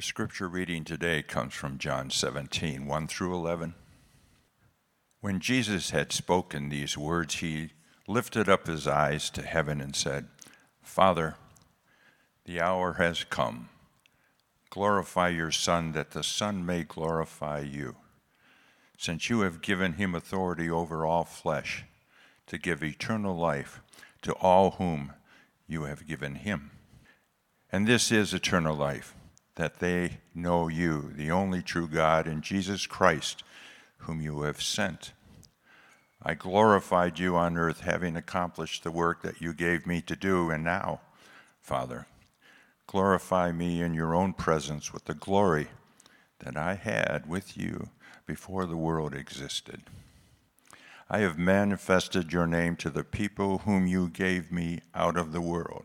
Our scripture reading today comes from John 17, 1 through 11. When Jesus had spoken these words, he lifted up his eyes to heaven and said, Father, the hour has come. Glorify your Son, that the Son may glorify you, since you have given him authority over all flesh to give eternal life to all whom you have given him. And this is eternal life that they know you, the only true God, and Jesus Christ, whom you have sent. I glorified you on earth, having accomplished the work that you gave me to do, and now, Father, glorify me in your own presence with the glory that I had with you before the world existed. I have manifested your name to the people whom you gave me out of the world.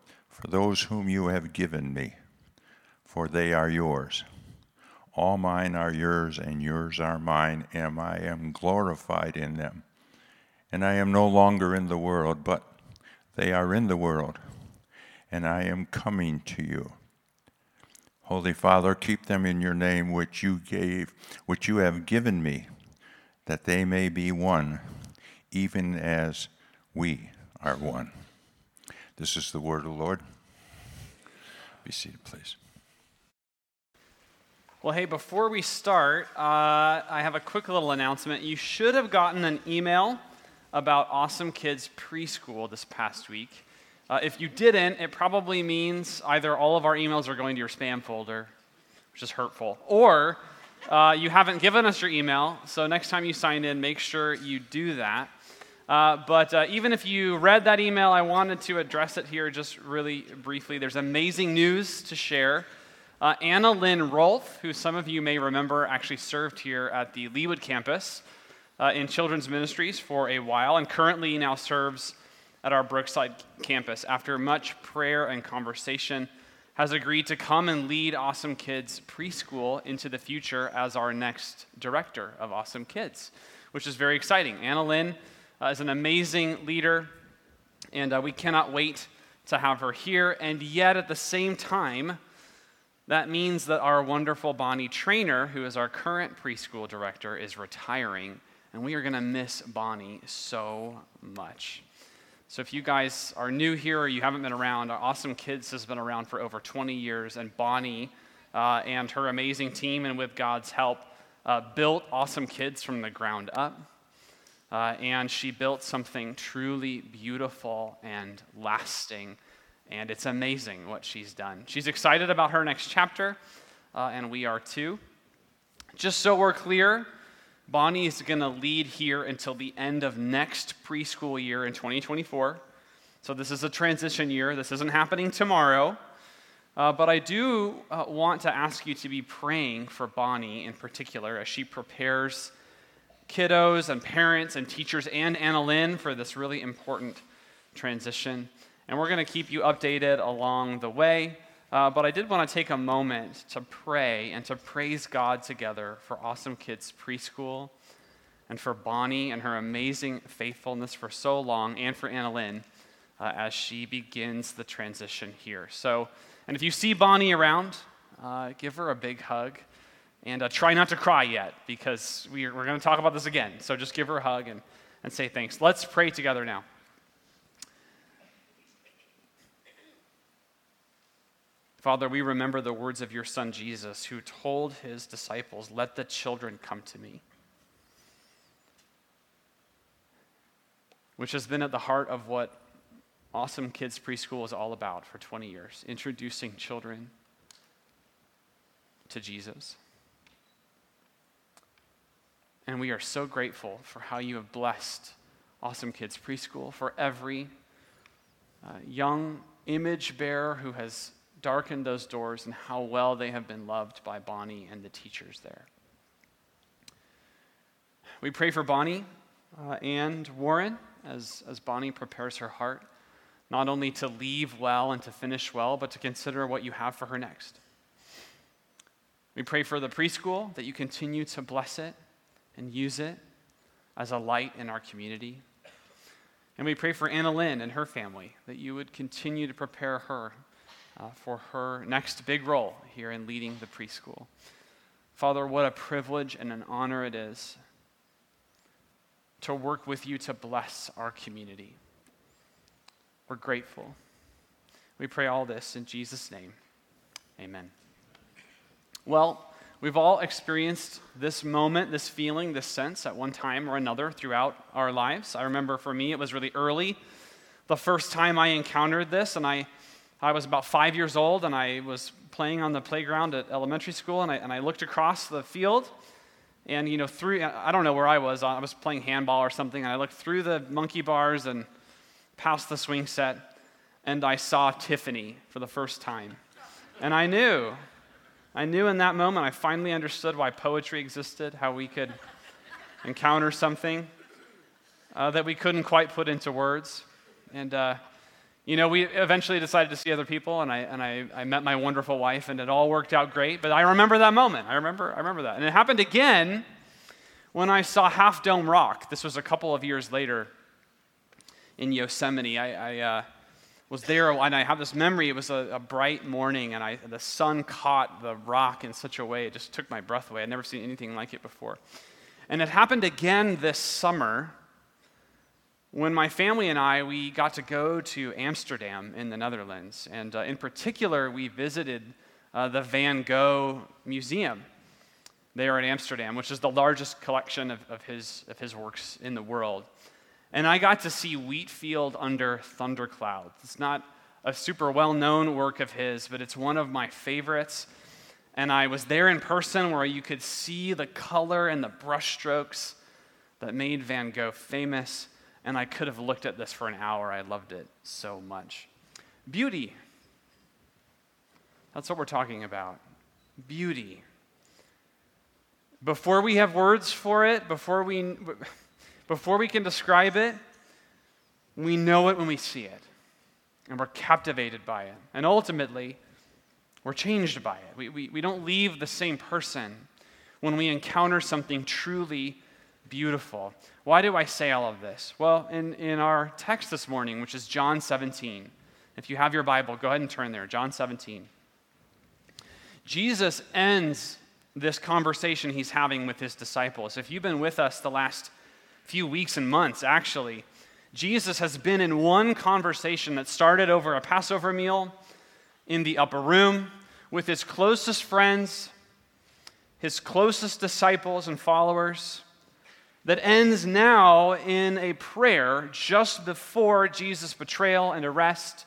for those whom you have given me, for they are yours. All mine are yours, and yours are mine, and I am glorified in them. And I am no longer in the world, but they are in the world, and I am coming to you. Holy Father, keep them in your name which you gave, which you have given me, that they may be one, even as we are one. This is the word of the Lord. Be seated, please. Well, hey, before we start, uh, I have a quick little announcement. You should have gotten an email about Awesome Kids Preschool this past week. Uh, if you didn't, it probably means either all of our emails are going to your spam folder, which is hurtful, or uh, you haven't given us your email. So next time you sign in, make sure you do that. Uh, but uh, even if you read that email, I wanted to address it here just really briefly. There's amazing news to share. Uh, Anna Lynn Rolfe, who some of you may remember, actually served here at the Leawood campus uh, in children's ministries for a while and currently now serves at our Brookside campus. After much prayer and conversation, has agreed to come and lead Awesome Kids preschool into the future as our next director of Awesome Kids, which is very exciting. Anna Lynn is an amazing leader, and uh, we cannot wait to have her here. And yet, at the same time, that means that our wonderful Bonnie Trainer, who is our current preschool director, is retiring, and we are going to miss Bonnie so much. So, if you guys are new here or you haven't been around, Awesome Kids has been around for over 20 years, and Bonnie uh, and her amazing team, and with God's help, uh, built Awesome Kids from the ground up. Uh, and she built something truly beautiful and lasting. And it's amazing what she's done. She's excited about her next chapter, uh, and we are too. Just so we're clear, Bonnie is going to lead here until the end of next preschool year in 2024. So this is a transition year. This isn't happening tomorrow. Uh, but I do uh, want to ask you to be praying for Bonnie in particular as she prepares kiddos and parents and teachers and Anna Lynn for this really important transition. And we're going to keep you updated along the way. Uh, but I did want to take a moment to pray and to praise God together for Awesome Kids Preschool and for Bonnie and her amazing faithfulness for so long, and for Anna Lynn uh, as she begins the transition here. So, and if you see Bonnie around, uh, give her a big hug. And uh, try not to cry yet because we're, we're going to talk about this again. So just give her a hug and, and say thanks. Let's pray together now. Father, we remember the words of your son Jesus, who told his disciples, Let the children come to me. Which has been at the heart of what Awesome Kids Preschool is all about for 20 years, introducing children to Jesus. And we are so grateful for how you have blessed Awesome Kids Preschool, for every uh, young image bearer who has darkened those doors and how well they have been loved by Bonnie and the teachers there. We pray for Bonnie uh, and Warren as, as Bonnie prepares her heart, not only to leave well and to finish well, but to consider what you have for her next. We pray for the preschool that you continue to bless it and use it as a light in our community. And we pray for Anna Lynn and her family that you would continue to prepare her uh, for her next big role here in leading the preschool. Father, what a privilege and an honor it is to work with you to bless our community. We're grateful. We pray all this in Jesus' name. Amen. Well, we've all experienced this moment, this feeling, this sense at one time or another throughout our lives. I remember for me, it was really early. The first time I encountered this, and I, I was about five years old, and I was playing on the playground at elementary school, and I, and I looked across the field, and, you know, through, I don't know where I was, I was playing handball or something, and I looked through the monkey bars and past the swing set, and I saw Tiffany for the first time. And I knew I knew in that moment, I finally understood why poetry existed, how we could encounter something uh, that we couldn't quite put into words. And, uh, you know, we eventually decided to see other people, and, I, and I, I met my wonderful wife, and it all worked out great. But I remember that moment. I remember, I remember that. And it happened again when I saw Half Dome Rock. This was a couple of years later in Yosemite. I, I uh, was there, and I have this memory. It was a, a, bright morning, and I, the sun caught the rock in such a way it just took my breath away. I'd never seen anything like it before. And it happened again this summer when my family and I we got to go to Amsterdam in the Netherlands, and uh, in particular, we visited uh, the Van Gogh Museum there in Amsterdam, which is the largest collection of, of, his, of his works in the world. And I got to see Wheatfield under Thundercloud. It's not a super well known work of his, but it's one of my favorites. And I was there in person where you could see the color and the brushstrokes that made Van Gogh famous. And I could have looked at this for an hour. I loved it so much. Beauty. That's what we're talking about. Beauty. Before we have words for it, before we before we can describe it, we know it when we see it. And we're captivated by it. And ultimately, we're changed by it. We, we, we don't leave the same person when we encounter something truly beautiful. Why do I say all of this? Well, in, in our text this morning, which is John 17, if you have your Bible, go ahead and turn there. John 17. Jesus ends this conversation he's having with his disciples. If you've been with us the last few weeks and months, actually, Jesus has been in one conversation that started over a Passover meal in the upper room with his closest friends, his closest disciples and followers, that ends now in a prayer just before Jesus' betrayal and arrest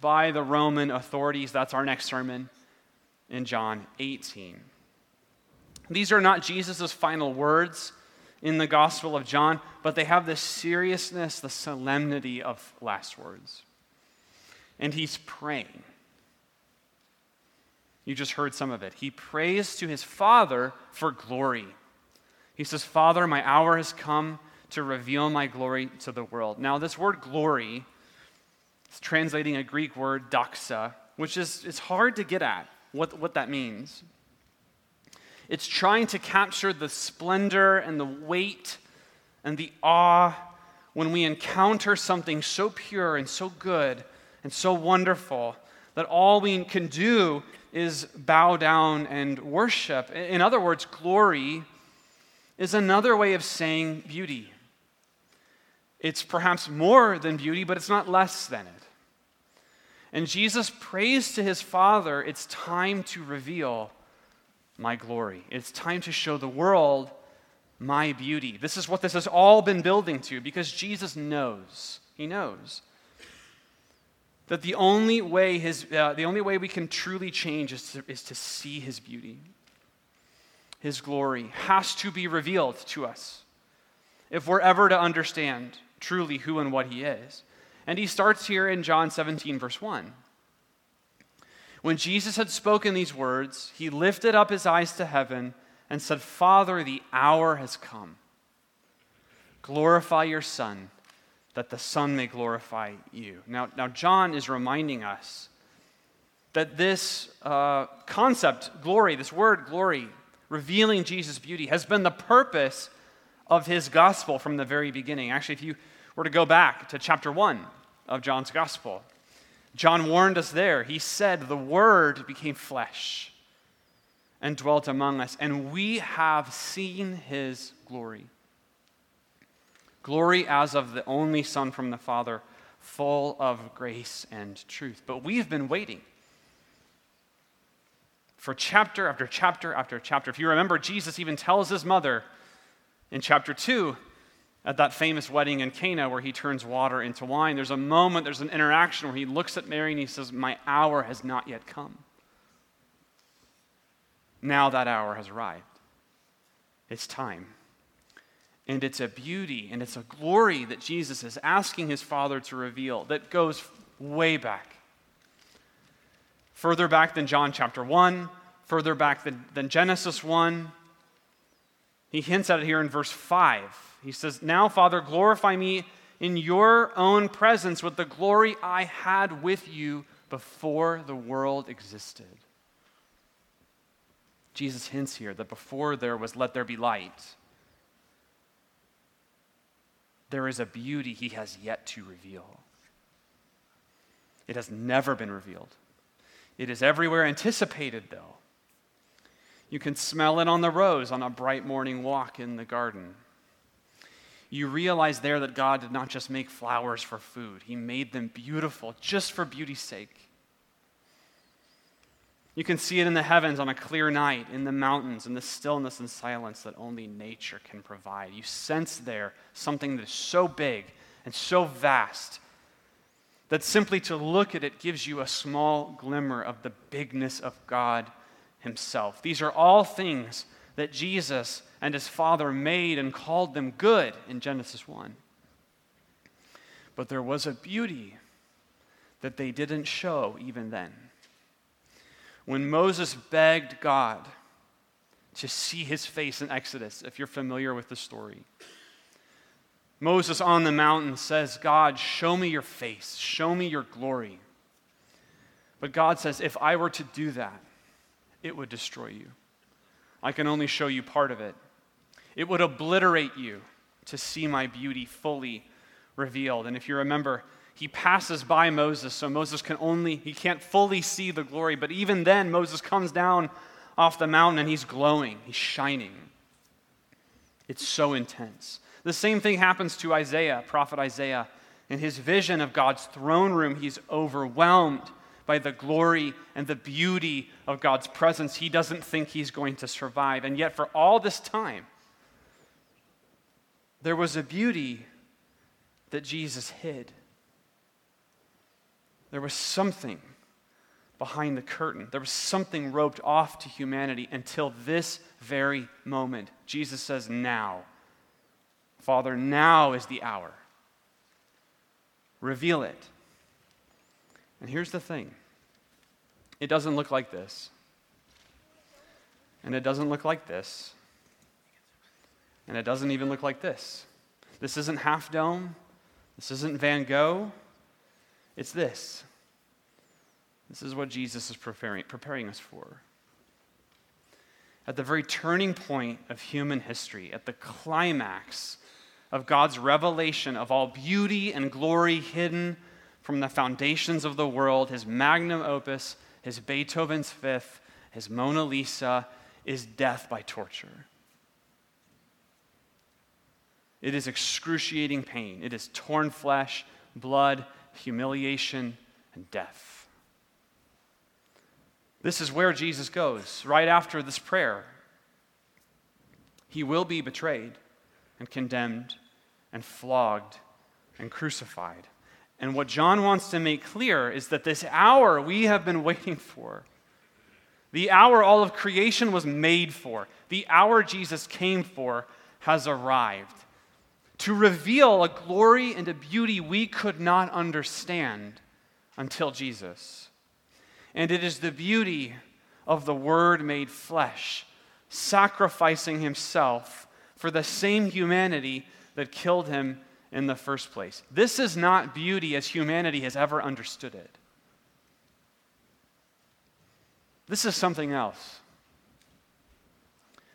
by the Roman authorities. That's our next sermon in John 18. These are not Jesus' final words in the Gospel of John, but they have the seriousness, the solemnity of last words. And he's praying. You just heard some of it. He prays to his Father for glory. He says, Father, my hour has come to reveal my glory to the world. Now, this word glory is translating a Greek word, doxa, which is it's hard to get at what, what that means. It's trying to capture the splendor and the weight and the awe when we encounter something so pure and so good and so wonderful that all we can do is bow down and worship. In other words, glory is another way of saying beauty. It's perhaps more than beauty, but it's not less than it. And Jesus prays to his Father, it's time to reveal my glory. It's time to show the world my beauty. This is what this has all been building to because Jesus knows. He knows that the only way his uh, the only way we can truly change is to, is to see his beauty. His glory has to be revealed to us if we're ever to understand truly who and what he is. And he starts here in John 17 verse 1 When Jesus had spoken these words, he lifted up his eyes to heaven and said, Father, the hour has come. Glorify your Son, that the Son may glorify you. Now, now John is reminding us that this uh, concept, glory, this word glory, revealing Jesus' beauty, has been the purpose of his gospel from the very beginning. Actually, if you were to go back to chapter 1 of John's gospel, John warned us there. He said, The Word became flesh and dwelt among us, and we have seen his glory. Glory as of the only Son from the Father, full of grace and truth. But we've been waiting for chapter after chapter after chapter. If you remember, Jesus even tells his mother in chapter 2 at that famous wedding in Cana where he turns water into wine, there's a moment, there's an interaction where he looks at Mary and he says, My hour has not yet come. Now that hour has arrived. It's time. And it's a beauty and it's a glory that Jesus is asking his Father to reveal that goes way back further back than John chapter 1, further back than, than Genesis 1. He hints at it here in verse 5. He says, Now, Father, glorify me in your own presence with the glory I had with you before the world existed. Jesus hints here that before there was let there be light, there is a beauty he has yet to reveal. It has never been revealed. It is everywhere anticipated, though. You can smell it on the rose on a bright morning walk in the garden. You realize there that God did not just make flowers for food, He made them beautiful just for beauty's sake. You can see it in the heavens on a clear night, in the mountains, in the stillness and silence that only nature can provide. You sense there something that is so big and so vast that simply to look at it gives you a small glimmer of the bigness of God Himself. These are all things that Jesus and His Father made and called them good in Genesis 1. But there was a beauty that they didn't show even then. When Moses begged God to see his face in Exodus, if you're familiar with the story, Moses on the mountain says, God, show me your face, show me your glory. But God says, if I were to do that, it would destroy you. I can only show you part of it. It would obliterate you to see my beauty fully revealed. And if you remember, he passes by Moses, so Moses can only, he can't fully see the glory. But even then, Moses comes down off the mountain and he's glowing, he's shining. It's so intense. The same thing happens to Isaiah, prophet Isaiah. In his vision of God's throne room, he's overwhelmed by the glory and the beauty of God's presence. He doesn't think he's going to survive. And yet, for all this time, there was a beauty that Jesus hid. There was something behind the curtain. There was something roped off to humanity until this very moment. Jesus says, Now Father, now is the hour. Reveal it. And here's the thing it doesn't look like this. And it doesn't look like this. And it doesn't even look like this. This isn't Half Dome. This isn't Van Gogh. It's this. This is what Jesus is preparing, preparing us for. At the very turning point of human history, at the climax of God's revelation of all beauty and glory hidden from the foundations of the world, his magnum opus, his Beethoven's Fifth, his Mona Lisa, is death by torture. It is excruciating pain. It is torn flesh, blood, humiliation, and death. This is where Jesus goes right after this prayer. He will be betrayed and condemned and flogged and crucified. And what John wants to make clear is that this hour we have been waiting for, the hour all of creation was made for, the hour Jesus came for, has arrived. To reveal a glory and a beauty we could not understand until Jesus. And it is the beauty of the Word made flesh, sacrificing himself for the same humanity that killed him in the first place. This is not beauty as humanity has ever understood it. This is something else.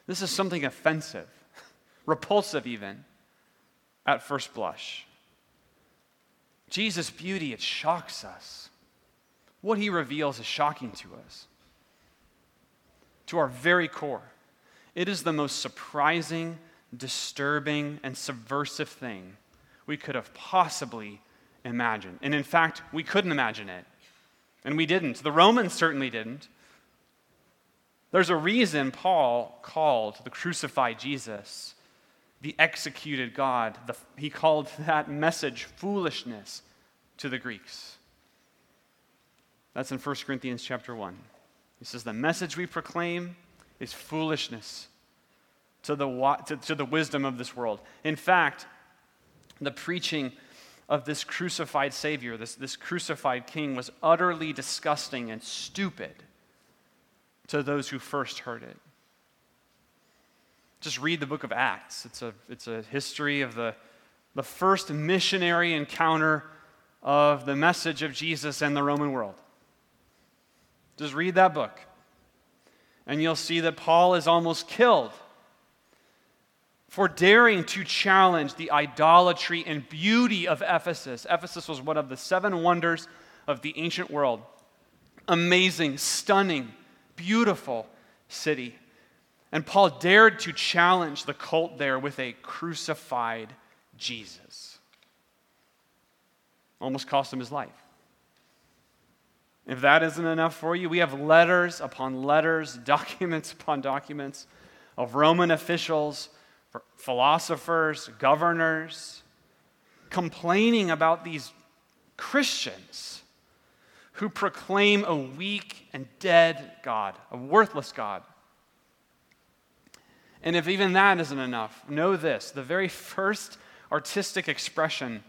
This is something offensive, repulsive, even at first blush. Jesus' beauty, it shocks us. What he reveals is shocking to us, to our very core. It is the most surprising, disturbing, and subversive thing we could have possibly imagined. And in fact, we couldn't imagine it. And we didn't. The Romans certainly didn't. There's a reason Paul called the crucified Jesus the executed God. The, he called that message foolishness to the Greeks. That's in 1 Corinthians chapter 1. He says, The message we proclaim is foolishness to the, to, to the wisdom of this world. In fact, the preaching of this crucified Savior, this, this crucified King, was utterly disgusting and stupid to those who first heard it. Just read the book of Acts. It's a, it's a history of the, the first missionary encounter of the message of Jesus and the Roman world. Just read that book. And you'll see that Paul is almost killed for daring to challenge the idolatry and beauty of Ephesus. Ephesus was one of the seven wonders of the ancient world. Amazing, stunning, beautiful city. And Paul dared to challenge the cult there with a crucified Jesus. Almost cost him his life. If that isn't enough for you, we have letters upon letters, documents upon documents of Roman officials, philosophers, governors, complaining about these Christians who proclaim a weak and dead God, a worthless God. And if even that isn't enough, know this the very first artistic expression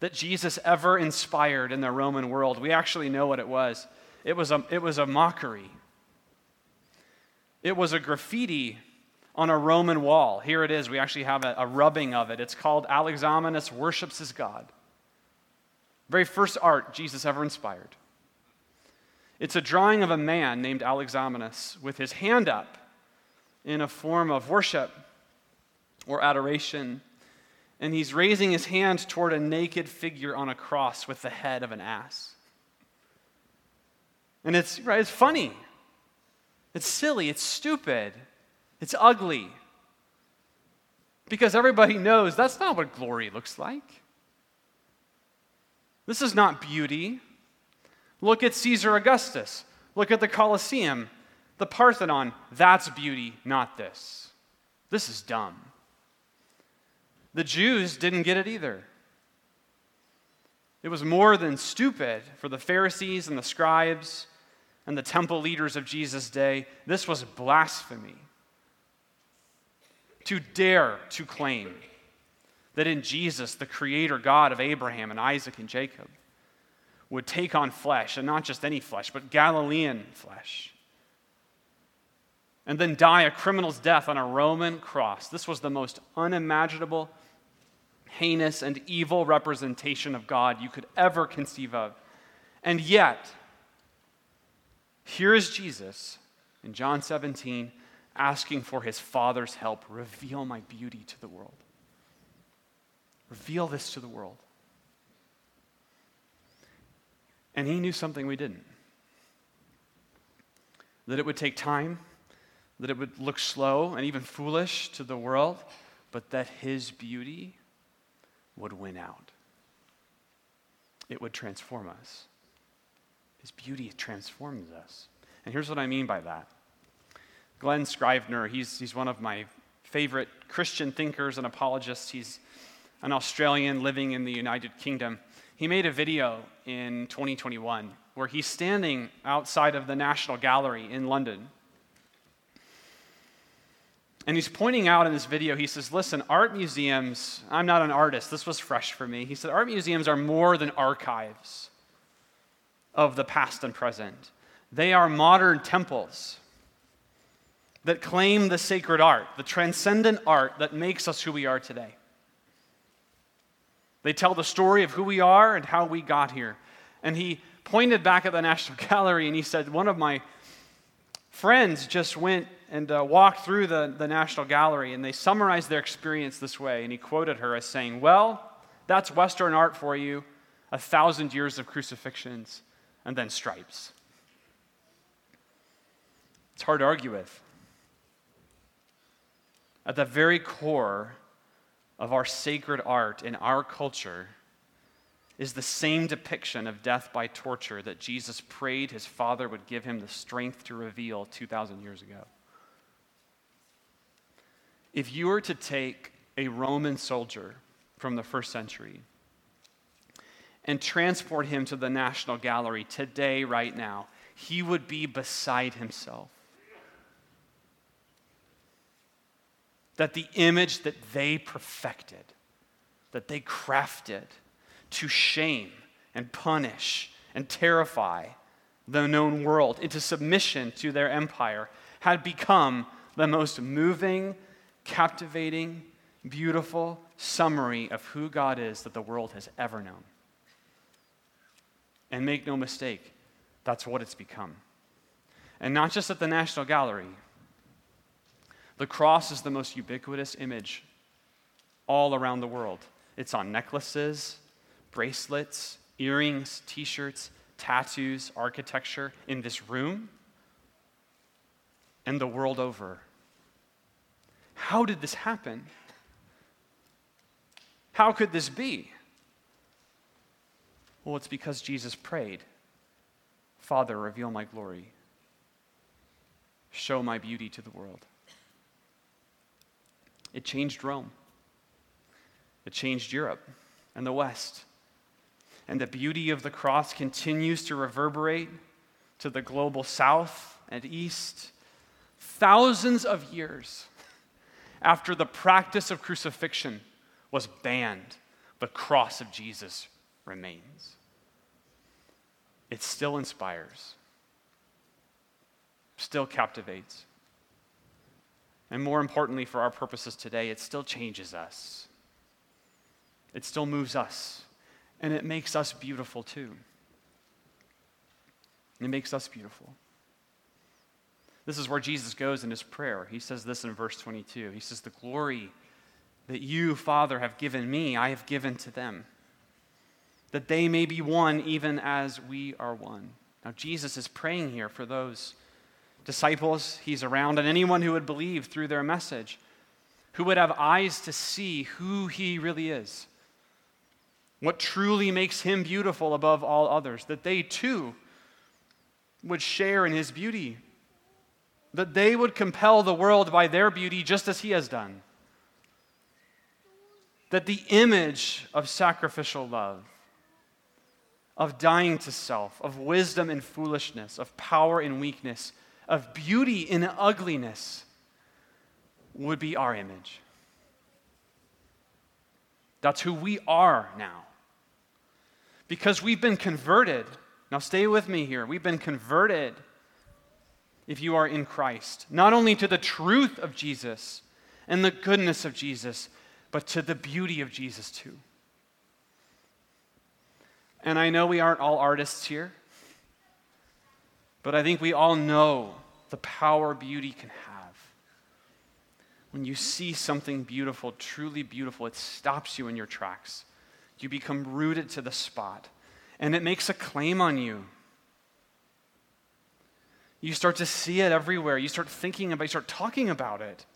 that Jesus ever inspired in the Roman world, we actually know what it was. It was a, it was a mockery, it was a graffiti on a Roman wall. Here it is. We actually have a, a rubbing of it. It's called Alexamenus Worships His God. Very first art Jesus ever inspired. It's a drawing of a man named Alexamenus with his hand up in a form of worship or adoration. And he's raising his hand toward a naked figure on a cross with the head of an ass. And it's, right, it's funny. It's silly. It's stupid. It's ugly. Because everybody knows that's not what glory looks like. This is not beauty. Look at Caesar Augustus. Look at the Colosseum, the Parthenon. That's beauty, not this. This is dumb. The Jews didn't get it either. It was more than stupid for the Pharisees and the scribes and the temple leaders of Jesus' day. This was blasphemy. To dare to claim that in Jesus, the creator God of Abraham and Isaac and Jacob, would take on flesh, and not just any flesh, but Galilean flesh, and then die a criminal's death on a Roman cross. This was the most unimaginable, heinous, and evil representation of God you could ever conceive of. And yet, here is Jesus in John 17 asking for his Father's help. Reveal my beauty to the world. Reveal this to the world. And he knew something we didn't that it would take time, that it would look slow and even foolish to the world, but that his beauty would win out. It would transform us. His beauty transforms us. And here's what I mean by that. Glen Scrivener, he's, he's one of my favorite Christian thinkers and apologists. He's an Australian living in the United Kingdom. He made a video in 2021 where he's standing outside of the National Gallery in London. And he's pointing out in this video, he says, Listen, art museums, I'm not an artist, this was fresh for me. He said, Art museums are more than archives of the past and present. They are modern temples that claim the sacred art, the transcendent art that makes us who we are today. They tell the story of who we are and how we got here. And he pointed back at the National Gallery and he said, One of my friends just went and uh, walked through the, the National Gallery and they summarized their experience this way. And he quoted her as saying, Well, that's Western art for you a thousand years of crucifixions and then stripes. It's hard to argue with. At the very core of our sacred art in our culture is the same depiction of death by torture that Jesus prayed his Father would give him the strength to reveal 2,000 years ago. If you were to take a Roman soldier from the first century and transport him to the National Gallery today, right now, he would be beside himself. that the image that they perfected, that they crafted to shame and punish and terrify the known world into submission to their empire had become the most moving, captivating, beautiful summary of who God is that the world has ever known. And make no mistake, that's what it's become. And not just at the National Gallery, the cross is the most ubiquitous image all around the world. It's on necklaces, bracelets, earrings, t shirts, tattoos, architecture in this room and the world over. How did this happen? How could this be? Well, it's because Jesus prayed, Father, reveal my glory, show my beauty to the world. It changed Rome. It changed Europe and the West. And the beauty of the cross continues to reverberate to the global south and east. Thousands of years after the practice of crucifixion was banned, the cross of Jesus remains. It still inspires, still captivates. And more importantly, for our purposes today, it still changes us. It still moves us. And it makes us beautiful too. It makes us beautiful. This is where Jesus goes in his prayer. He says this in verse 22. He says, The glory that you, Father, have given me, I have given to them, that they may be one even as we are one. Now, Jesus is praying here for those disciples he's around, and anyone who would believe through their message, who would have eyes to see who he really is, what truly makes him beautiful above all others, that they too would share in his beauty, that they would compel the world by their beauty just as he has done. That the image of sacrificial love, of dying to self, of wisdom in foolishness, of power in weakness, of beauty in ugliness would be our image. That's who we are now. Because we've been converted. Now, stay with me here. We've been converted, if you are in Christ, not only to the truth of Jesus and the goodness of Jesus, but to the beauty of Jesus too. And I know we aren't all artists here. But I think we all know the power beauty can have. When you see something beautiful, truly beautiful, it stops you in your tracks. You become rooted to the spot, and it makes a claim on you. You start to see it everywhere. You start thinking about it, you start talking about it.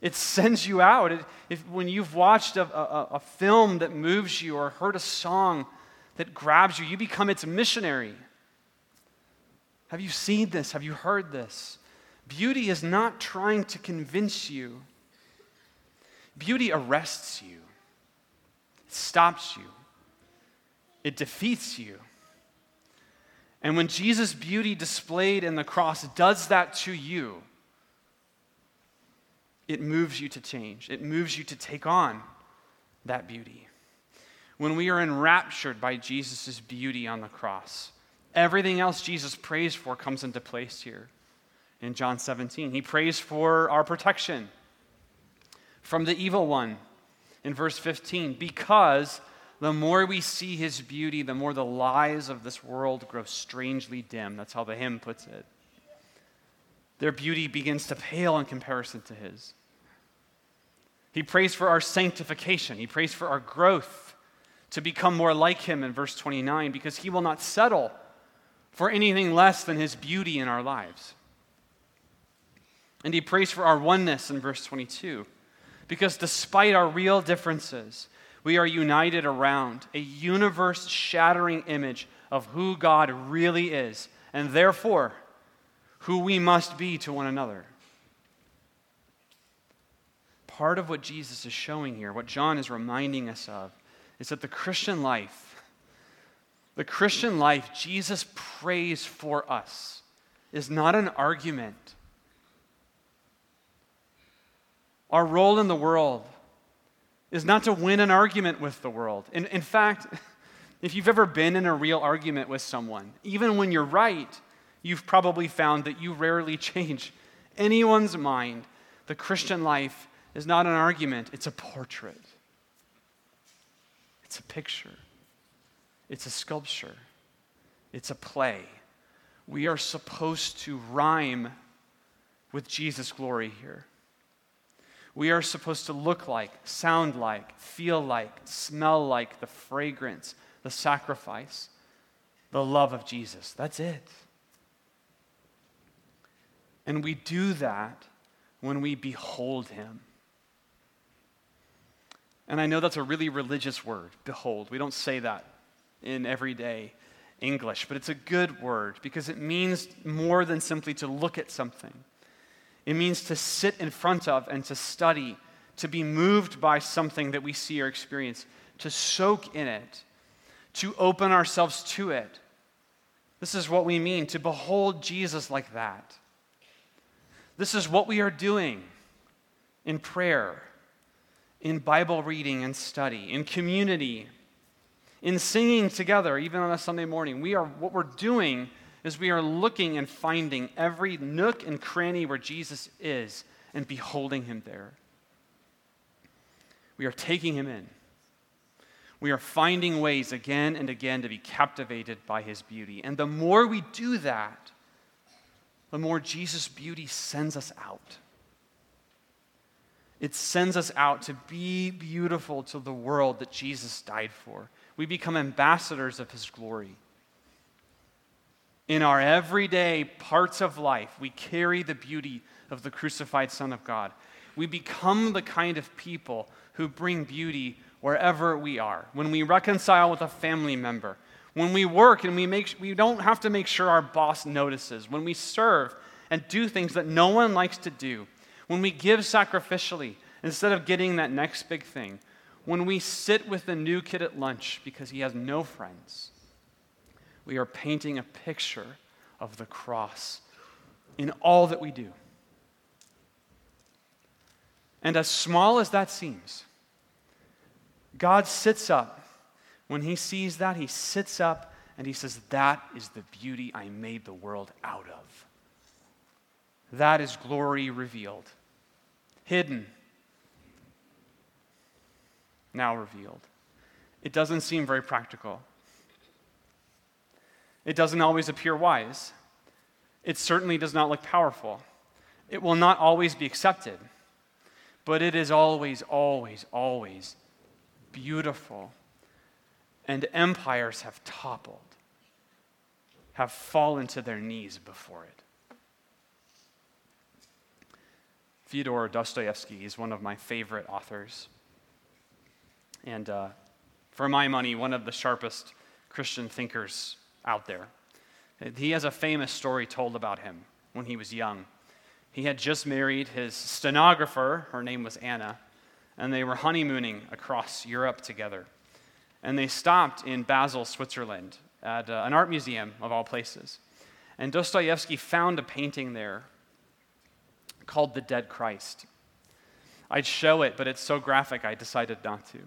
It sends you out. It, if, when you've watched a, a, a film that moves you or heard a song that grabs you, you become its missionary. Have you seen this? Have you heard this? Beauty is not trying to convince you, beauty arrests you, it stops you, it defeats you. And when Jesus' beauty displayed in the cross does that to you, it moves you to change. It moves you to take on that beauty. When we are enraptured by Jesus' beauty on the cross, Everything else Jesus prays for comes into place here in John 17. He prays for our protection from the evil one in verse 15 because the more we see his beauty, the more the lies of this world grow strangely dim. That's how the hymn puts it. Their beauty begins to pale in comparison to his. He prays for our sanctification, he prays for our growth to become more like him in verse 29 because he will not settle for anything less than his beauty in our lives. And he prays for our oneness in verse 22 because despite our real differences, we are united around a universe shattering image of who God really is, and therefore who we must be to one another. Part of what Jesus is showing here, what John is reminding us of, is that the Christian life, the Christian life Jesus prays for us, is not an argument. Our role in the world is not to win an argument with the world. In, in fact, if you've ever been in a real argument with someone, even when you're right, you've probably found that you rarely change anyone's mind. The Christian life is not an argument, it's a portrait, it's a picture, it's a sculpture, it's a play. We are supposed to rhyme with Jesus' glory here. We are supposed to look like, sound like, feel like, smell like the fragrance, the sacrifice, the love of Jesus. That's it. And we do that when we behold him. And I know that's a really religious word, behold. We don't say that in everyday English, but it's a good word because it means more than simply to look at something. It means to sit in front of and to study, to be moved by something that we see or experience, to soak in it, to open ourselves to it. This is what we mean to behold Jesus like that. This is what we are doing in prayer, in Bible reading and study, in community, in singing together, even on a Sunday morning. We are what we're doing is we are looking and finding every nook and cranny where Jesus is and beholding him there. We are taking him in. We are finding ways again and again to be captivated by his beauty. And the more we do that, the more Jesus' beauty sends us out. It sends us out to be beautiful to the world that Jesus died for. We become ambassadors of his glory. In our everyday parts of life, we carry the beauty of the crucified Son of God. We become the kind of people who bring beauty wherever we are. When we reconcile with a family member, when we work and we, make, we don't have to make sure our boss notices, when we serve and do things that no one likes to do, when we give sacrificially instead of getting that next big thing, when we sit with the new kid at lunch because he has no friends we are painting a picture of the cross in all that we do. And as small as that seems, God sits up. When he sees that, he sits up and he says, That is the beauty I made the world out of. That is glory revealed, hidden, now revealed. It doesn't seem very practical. It doesn't always appear wise. It certainly does not look powerful. It will not always be accepted. But it is always, always, always beautiful. And empires have toppled, have fallen to their knees before it. Fyodor Dostoevsky is one of my favorite authors. And uh, for my money, one of the sharpest Christian thinkers out there. He has a famous story told about him when he was young. He had just married his stenographer, her name was Anna, and they were honeymooning across Europe together. And they stopped in Basel, Switzerland, at uh, an art museum of all places. And Dostoevsky found a painting there called The Dead Christ. I'd show it, but it's so graphic I decided not to.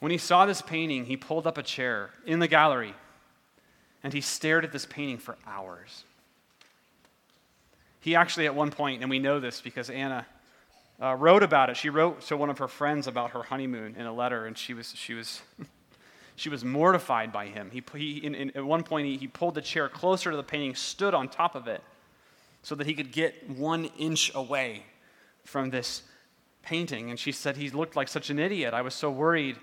When he saw this painting, he pulled up a chair in the gallery and he stared at this painting for hours. He actually, at one point, and we know this because Anna uh, wrote about it. She wrote to one of her friends about her honeymoon in a letter, and she was, she was, she was mortified by him. He, he, in, in, at one point, he, he pulled the chair closer to the painting, stood on top of it, so that he could get one inch away from this painting. And she said he looked like such an idiot. I was so worried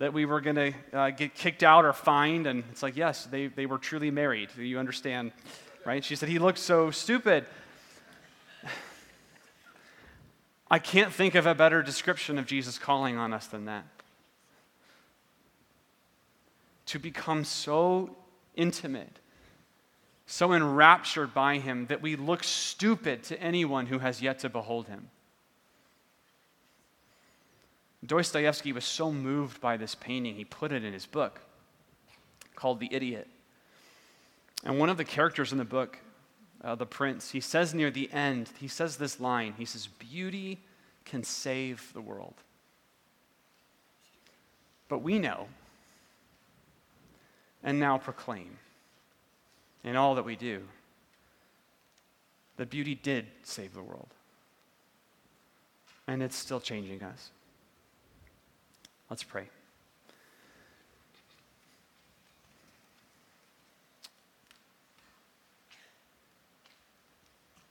that we were going to uh, get kicked out or fined. And it's like, yes, they, they were truly married. You understand, right? She said he looked so stupid. I can't think of a better description of Jesus calling on us than that. To become so intimate, so enraptured by him that we look stupid to anyone who has yet to behold him. Dostoevsky was so moved by this painting, he put it in his book called The Idiot. And one of the characters in the book uh, the prince, he says near the end, he says this line. He says, Beauty can save the world. But we know and now proclaim in all that we do that beauty did save the world. And it's still changing us. Let's pray.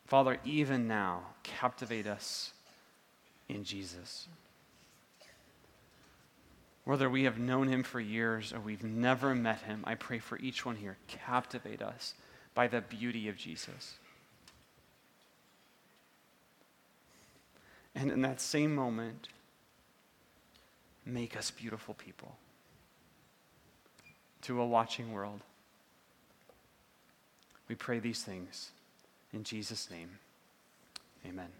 Father, even now, captivate us in Jesus. Whether we have known him for years or we've never met him, I pray for each one here, captivate us by the beauty of Jesus. And in that same moment, make us beautiful people to a watching world. We pray these things in Jesus' name, amen.